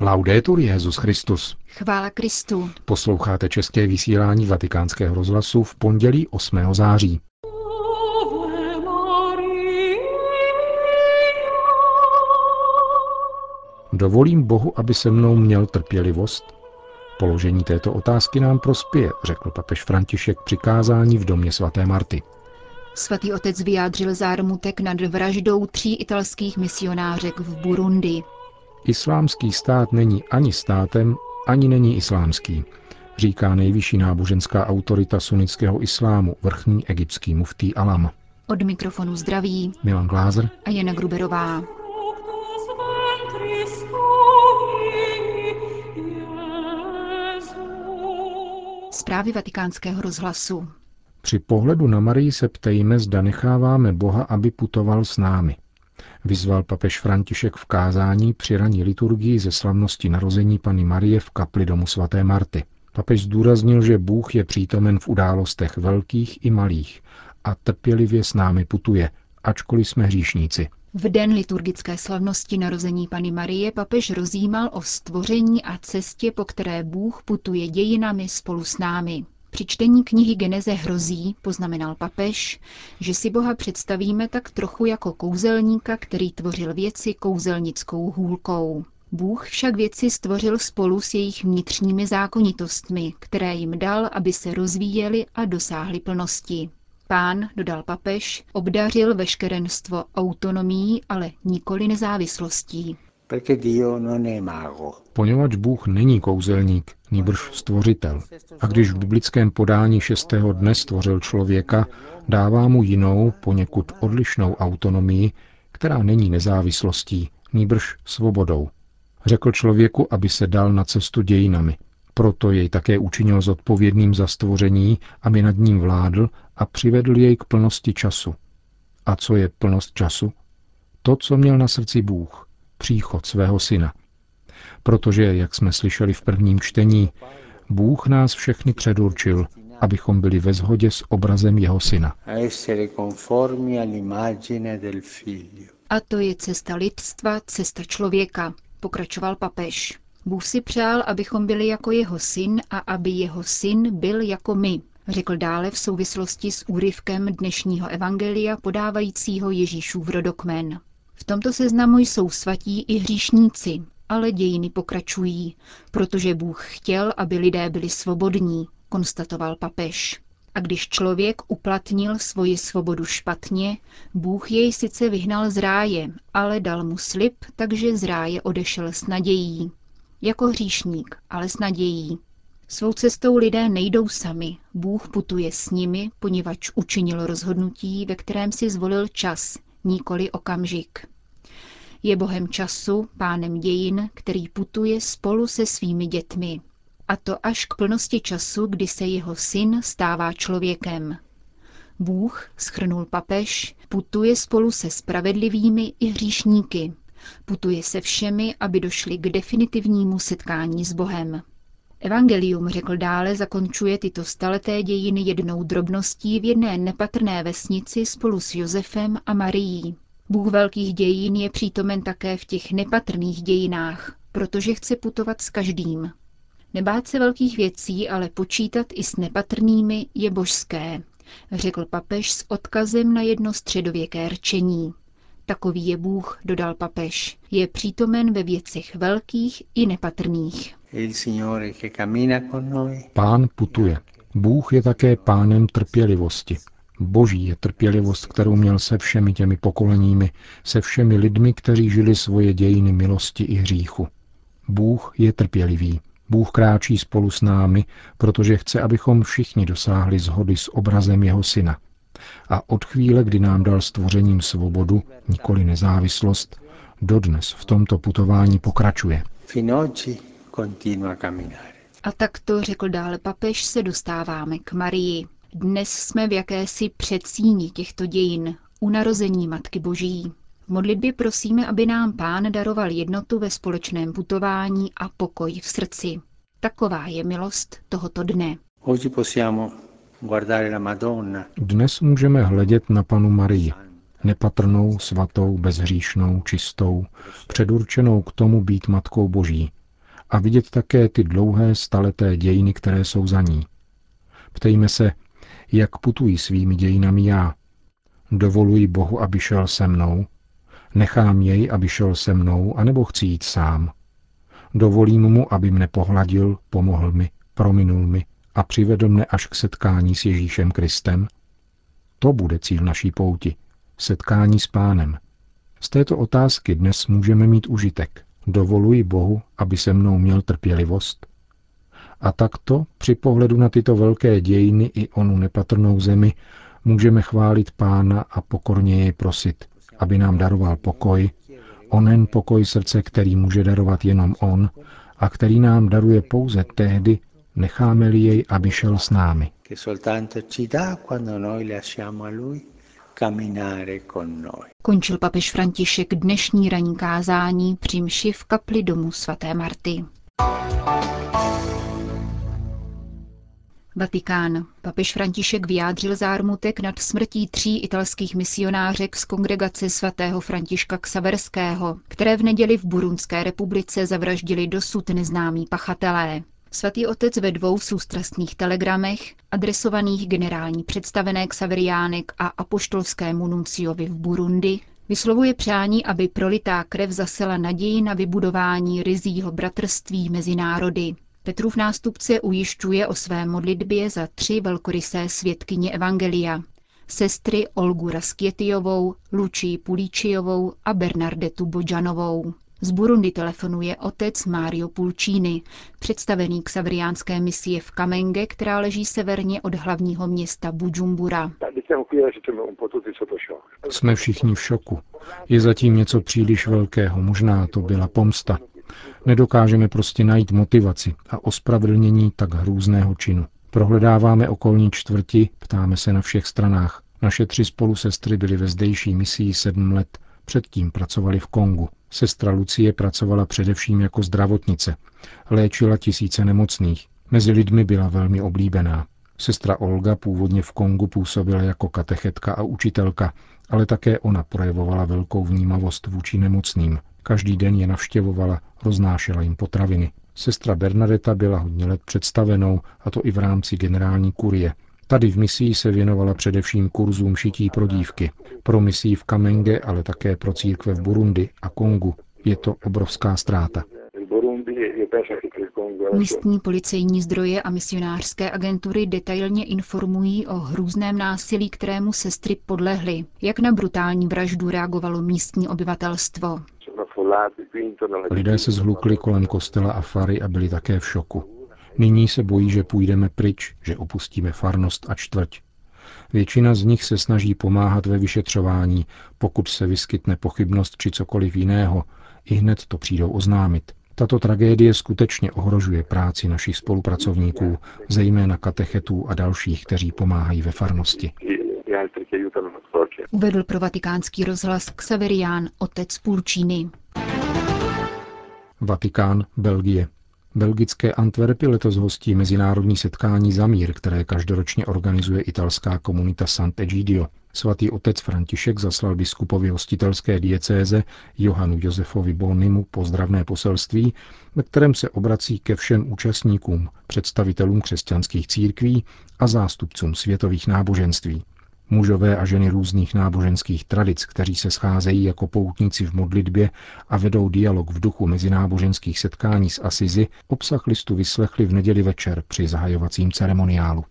Laudetur Jezus Christus. Chvála Kristu. Posloucháte české vysílání Vatikánského rozhlasu v pondělí 8. září. Dovolím Bohu, aby se mnou měl trpělivost? Položení této otázky nám prospěje, řekl papež František přikázání v domě svaté Marty. Svatý otec vyjádřil zármutek nad vraždou tří italských misionářek v Burundi. Islámský stát není ani státem, ani není islámský, říká nejvyšší náboženská autorita sunnického islámu, vrchní egyptský muftý Alam. Od mikrofonu zdraví Milan Glázer a Jana Gruberová. Zprávy vatikánského rozhlasu. Při pohledu na Marii se ptejme, zda necháváme Boha, aby putoval s námi. Vyzval papež František v kázání při raní liturgii ze slavnosti narození Pany Marie v kapli domu svaté Marty. Papež zdůraznil, že Bůh je přítomen v událostech velkých i malých a trpělivě s námi putuje, ačkoliv jsme hříšníci. V den liturgické slavnosti narození Pany Marie papež rozjímal o stvoření a cestě, po které Bůh putuje dějinami spolu s námi. Při čtení knihy Geneze hrozí, poznamenal papež, že si Boha představíme tak trochu jako kouzelníka, který tvořil věci kouzelnickou hůlkou. Bůh však věci stvořil spolu s jejich vnitřními zákonitostmi, které jim dal, aby se rozvíjeli a dosáhli plnosti. Pán, dodal papež, obdařil veškerenstvo autonomií, ale nikoli nezávislostí. Poněvadž Bůh není kouzelník, nýbrž stvořitel. A když v biblickém podání šestého dne stvořil člověka, dává mu jinou, poněkud odlišnou autonomii, která není nezávislostí, nýbrž svobodou. Řekl člověku, aby se dal na cestu dějinami. Proto jej také učinil zodpovědným za stvoření, aby nad ním vládl a přivedl jej k plnosti času. A co je plnost času? To, co měl na srdci Bůh, příchod svého syna. Protože, jak jsme slyšeli v prvním čtení, Bůh nás všechny předurčil, abychom byli ve shodě s obrazem jeho syna. A to je cesta lidstva, cesta člověka, pokračoval papež. Bůh si přál, abychom byli jako jeho syn a aby jeho syn byl jako my, řekl dále v souvislosti s úryvkem dnešního evangelia podávajícího Ježíšův rodokmen. V tomto seznamu jsou svatí i hříšníci, ale dějiny pokračují, protože Bůh chtěl, aby lidé byli svobodní, konstatoval papež. A když člověk uplatnil svoji svobodu špatně, Bůh jej sice vyhnal z ráje, ale dal mu slib, takže z ráje odešel s nadějí. Jako hříšník, ale s nadějí. Svou cestou lidé nejdou sami, Bůh putuje s nimi, poněvadž učinil rozhodnutí, ve kterém si zvolil čas, nikoli okamžik. Je bohem času, pánem dějin, který putuje spolu se svými dětmi. A to až k plnosti času, kdy se jeho syn stává člověkem. Bůh, schrnul papež, putuje spolu se spravedlivými i hříšníky. Putuje se všemi, aby došli k definitivnímu setkání s Bohem. Evangelium, řekl dále, zakončuje tyto staleté dějiny jednou drobností v jedné nepatrné vesnici spolu s Josefem a Marií. Bůh velkých dějin je přítomen také v těch nepatrných dějinách, protože chce putovat s každým. Nebát se velkých věcí, ale počítat i s nepatrnými je božské, řekl papež s odkazem na jedno středověké rčení. Takový je Bůh, dodal papež. Je přítomen ve věcech velkých i nepatrných. Pán putuje. Bůh je také pánem trpělivosti. Boží je trpělivost, kterou měl se všemi těmi pokoleními, se všemi lidmi, kteří žili svoje dějiny milosti i hříchu. Bůh je trpělivý. Bůh kráčí spolu s námi, protože chce, abychom všichni dosáhli zhody s obrazem jeho syna. A od chvíle, kdy nám dal stvořením svobodu, nikoli nezávislost, dodnes v tomto putování pokračuje. A takto, řekl dále papež, se dostáváme k Marii. Dnes jsme v jakési předsíni těchto dějin, u narození Matky Boží. V modlitbě prosíme, aby nám Pán daroval jednotu ve společném putování a pokoj v srdci. Taková je milost tohoto dne. Dnes můžeme hledět na panu Marii, nepatrnou, svatou, bezhříšnou, čistou, předurčenou k tomu být Matkou Boží, a vidět také ty dlouhé staleté dějiny, které jsou za ní. Ptejme se, jak putují svými dějinami já. Dovoluji Bohu, aby šel se mnou? Nechám jej, aby šel se mnou, anebo chci jít sám? Dovolím mu, aby mne pohladil, pomohl mi, prominul mi a přivedl mne až k setkání s Ježíšem Kristem? To bude cíl naší pouti. Setkání s pánem. Z této otázky dnes můžeme mít užitek. Dovoluji Bohu, aby se mnou měl trpělivost? A takto, při pohledu na tyto velké dějiny i onu nepatrnou zemi, můžeme chválit Pána a pokorně jej prosit, aby nám daroval pokoj, onen pokoj srdce, který může darovat jenom On a který nám daruje pouze tehdy, necháme-li jej, aby šel s námi. Končil papež František dnešní ranní kázání při mši v kapli domu svaté Marty. Vatikán. Papež František vyjádřil zármutek nad smrtí tří italských misionářek z kongregace svatého Františka Ksaverského, které v neděli v Burundské republice zavraždili dosud neznámí pachatelé. Svatý otec ve dvou soustrastných telegramech, adresovaných generální představené Xaveriánek a apoštolskému nunciovi v Burundi, vyslovuje přání, aby prolitá krev zasela naději na vybudování rizího bratrství mezi národy. Petrův nástupce ujišťuje o své modlitbě za tři velkorysé svědkyně Evangelia. Sestry Olgu Raskětijovou, Lučí Pulíčijovou a Bernardetu Bodžanovou. Z Burundi telefonuje otec Mario Pulcini, představený k savriánské misie v Kamenge, která leží severně od hlavního města Bujumbura. Jsme všichni v šoku. Je zatím něco příliš velkého, možná to byla pomsta. Nedokážeme prostě najít motivaci a ospravedlnění tak hrůzného činu. Prohledáváme okolní čtvrti, ptáme se na všech stranách. Naše tři spolusestry byly ve zdejší misii sedm let, předtím pracovali v Kongu. Sestra Lucie pracovala především jako zdravotnice. Léčila tisíce nemocných. Mezi lidmi byla velmi oblíbená. Sestra Olga původně v Kongu působila jako katechetka a učitelka, ale také ona projevovala velkou vnímavost vůči nemocným. Každý den je navštěvovala, roznášela jim potraviny. Sestra Bernadeta byla hodně let představenou, a to i v rámci generální kurie. Tady v misii se věnovala především kurzům šití pro dívky, pro misii v Kamenge, ale také pro církve v Burundi a Kongu. Je to obrovská ztráta. Místní policejní zdroje a misionářské agentury detailně informují o hrůzném násilí, kterému sestry podlehly. Jak na brutální vraždu reagovalo místní obyvatelstvo? Lidé se zhlukli kolem kostela a fary a byli také v šoku. Nyní se bojí, že půjdeme pryč, že opustíme farnost a čtvrť. Většina z nich se snaží pomáhat ve vyšetřování, pokud se vyskytne pochybnost či cokoliv jiného, i hned to přijdou oznámit. Tato tragédie skutečně ohrožuje práci našich spolupracovníků, zejména katechetů a dalších, kteří pomáhají ve farnosti. Uvedl pro vatikánský rozhlas Xaverián, otec Pulčíny. Vatikán, Belgie. Belgické Antwerpy letos hostí mezinárodní setkání za mír, které každoročně organizuje italská komunita Sant'Egidio. Svatý otec František zaslal biskupovi hostitelské diecéze Johanu Josefovi Bonimu pozdravné poselství, ve kterém se obrací ke všem účastníkům, představitelům křesťanských církví a zástupcům světových náboženství. Mužové a ženy různých náboženských tradic, kteří se scházejí jako poutníci v modlitbě a vedou dialog v duchu mezináboženských setkání s Asizi, obsah listu vyslechli v neděli večer při zahajovacím ceremoniálu.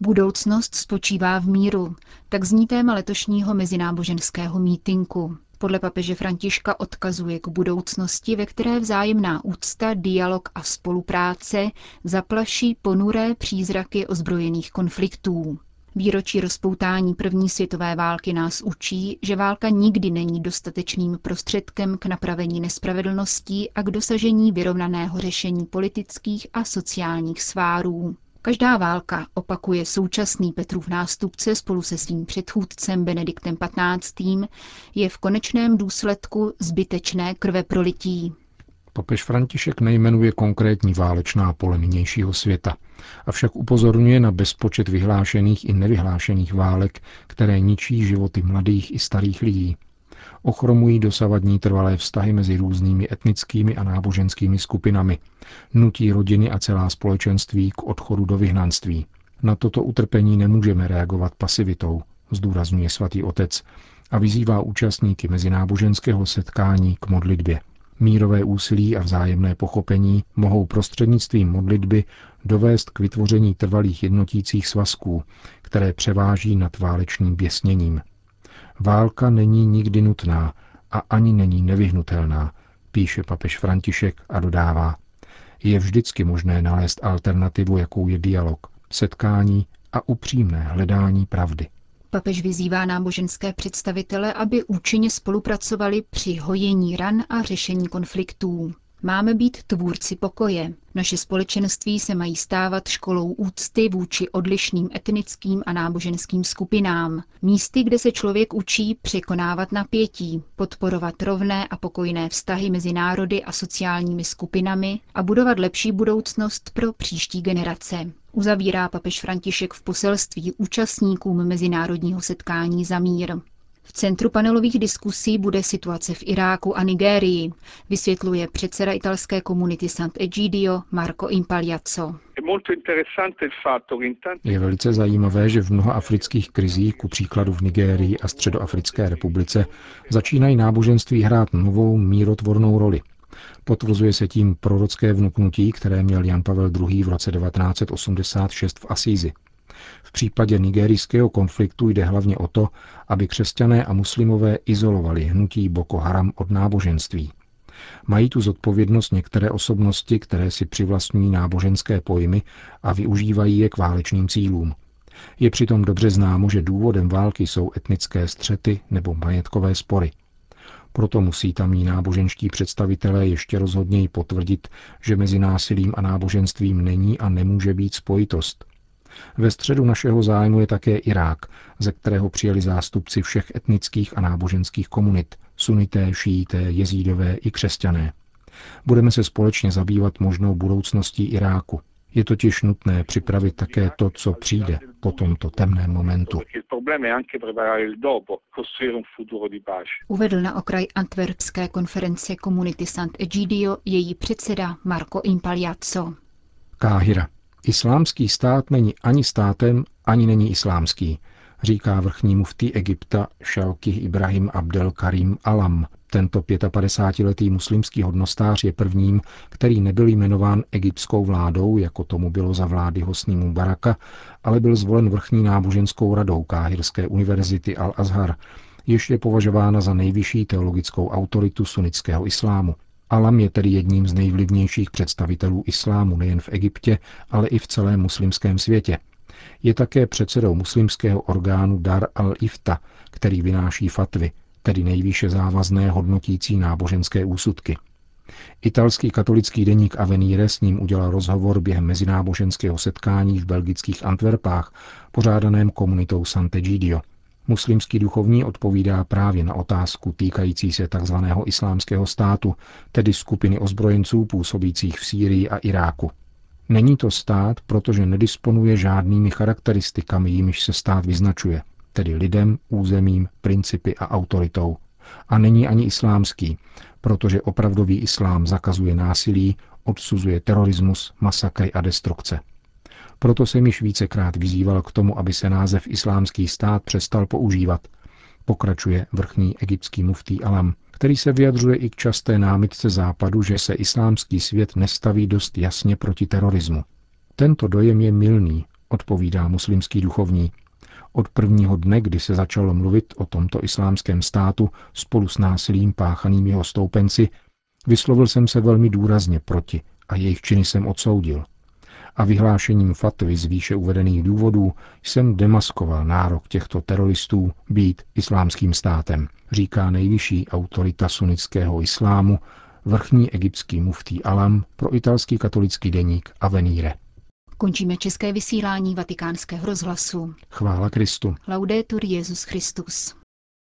Budoucnost spočívá v míru, tak zní téma letošního mezináboženského mítinku. Podle papeže Františka odkazuje k budoucnosti, ve které vzájemná úcta, dialog a spolupráce zaplaší ponuré přízraky ozbrojených konfliktů. Výročí rozpoutání první světové války nás učí, že válka nikdy není dostatečným prostředkem k napravení nespravedlností a k dosažení vyrovnaného řešení politických a sociálních svárů. Každá válka, opakuje současný Petrův nástupce spolu se svým předchůdcem Benediktem XV., je v konečném důsledku zbytečné krve prolití. Papež František nejmenuje konkrétní válečná pole nynějšího světa, avšak upozorňuje na bezpočet vyhlášených i nevyhlášených válek, které ničí životy mladých i starých lidí. ochromují dosavadní trvalé vztahy mezi různými etnickými a náboženskými skupinami, nutí rodiny a celá společenství k odchodu do vyhnanství. Na toto utrpení nemůžeme reagovat pasivitou, zdůrazňuje svatý otec a vyzývá účastníky mezináboženského setkání k modlitbě. Mírové úsilí a vzájemné pochopení mohou prostřednictvím modlitby dovést k vytvoření trvalých jednotících svazků, které převáží nad válečným běsněním. Válka není nikdy nutná a ani není nevyhnutelná, píše papež František a dodává. Je vždycky možné nalézt alternativu, jakou je dialog, setkání a upřímné hledání pravdy. Papež vyzývá náboženské představitele, aby účinně spolupracovali při hojení ran a řešení konfliktů. Máme být tvůrci pokoje. Naše společenství se mají stávat školou úcty vůči odlišným etnickým a náboženským skupinám. Místy, kde se člověk učí překonávat napětí, podporovat rovné a pokojné vztahy mezi národy a sociálními skupinami a budovat lepší budoucnost pro příští generace. Uzavírá papež František v poselství účastníkům mezinárodního setkání za mír. V centru panelových diskusí bude situace v Iráku a Nigérii, vysvětluje předseda italské komunity Sant'Egidio Marco Impagliazzo. Je velice zajímavé, že v mnoha afrických krizích, ku příkladu v Nigérii a Středoafrické republice, začínají náboženství hrát novou mírotvornou roli. Potvrzuje se tím prorocké vnuknutí, které měl Jan Pavel II. v roce 1986 v Asízi. V případě nigerijského konfliktu jde hlavně o to, aby křesťané a muslimové izolovali hnutí Boko Haram od náboženství. Mají tu zodpovědnost některé osobnosti, které si přivlastňují náboženské pojmy a využívají je k válečným cílům. Je přitom dobře známo, že důvodem války jsou etnické střety nebo majetkové spory. Proto musí tamní náboženští představitelé ještě rozhodněji potvrdit, že mezi násilím a náboženstvím není a nemůže být spojitost – ve středu našeho zájmu je také Irák, ze kterého přijeli zástupci všech etnických a náboženských komunit, sunité, šíité, jezídové i křesťané. Budeme se společně zabývat možnou budoucností Iráku. Je totiž nutné připravit také to, co přijde po tomto temném momentu. Uvedl na okraj antwerpské konference komunity Sant'Egidio její předseda Marco Impagliazzo. Káhira. Islámský stát není ani státem, ani není islámský, říká vrchní muftý Egypta Šalky Ibrahim Abdel Karim Alam. Tento 55-letý muslimský hodnostář je prvním, který nebyl jmenován egyptskou vládou, jako tomu bylo za vlády Hosní Mubaraka, ale byl zvolen vrchní náboženskou radou Káhirské univerzity Al-Azhar, jež je považována za nejvyšší teologickou autoritu sunnického islámu. Alam je tedy jedním z nejvlivnějších představitelů islámu nejen v Egyptě, ale i v celém muslimském světě. Je také předsedou muslimského orgánu Dar al-Ifta, který vynáší fatvy, tedy nejvýše závazné hodnotící náboženské úsudky. Italský katolický deník Avenire s ním udělal rozhovor během mezináboženského setkání v belgických Antwerpách, pořádaném komunitou Sant'Egidio – Muslimský duchovní odpovídá právě na otázku týkající se tzv. islámského státu, tedy skupiny ozbrojenců působících v Sýrii a Iráku. Není to stát, protože nedisponuje žádnými charakteristikami, jimiž se stát vyznačuje, tedy lidem, územím, principy a autoritou. A není ani islámský, protože opravdový islám zakazuje násilí, odsuzuje terorismus, masakry a destrukce. Proto jsem již vícekrát vyzýval k tomu, aby se název islámský stát přestal používat, pokračuje vrchní egyptský muftý Alam, který se vyjadřuje i k časté námitce západu, že se islámský svět nestaví dost jasně proti terorismu. Tento dojem je milný, odpovídá muslimský duchovní. Od prvního dne, kdy se začalo mluvit o tomto islámském státu spolu s násilím páchaným jeho stoupenci, vyslovil jsem se velmi důrazně proti a jejich činy jsem odsoudil – a vyhlášením fatvy z výše uvedených důvodů jsem demaskoval nárok těchto teroristů být islámským státem, říká nejvyšší autorita sunnického islámu, vrchní egyptský muftý Alam pro italský katolický deník Avenire. Končíme české vysílání vatikánského rozhlasu. Chvála Kristu. Laudetur Jezus Christus.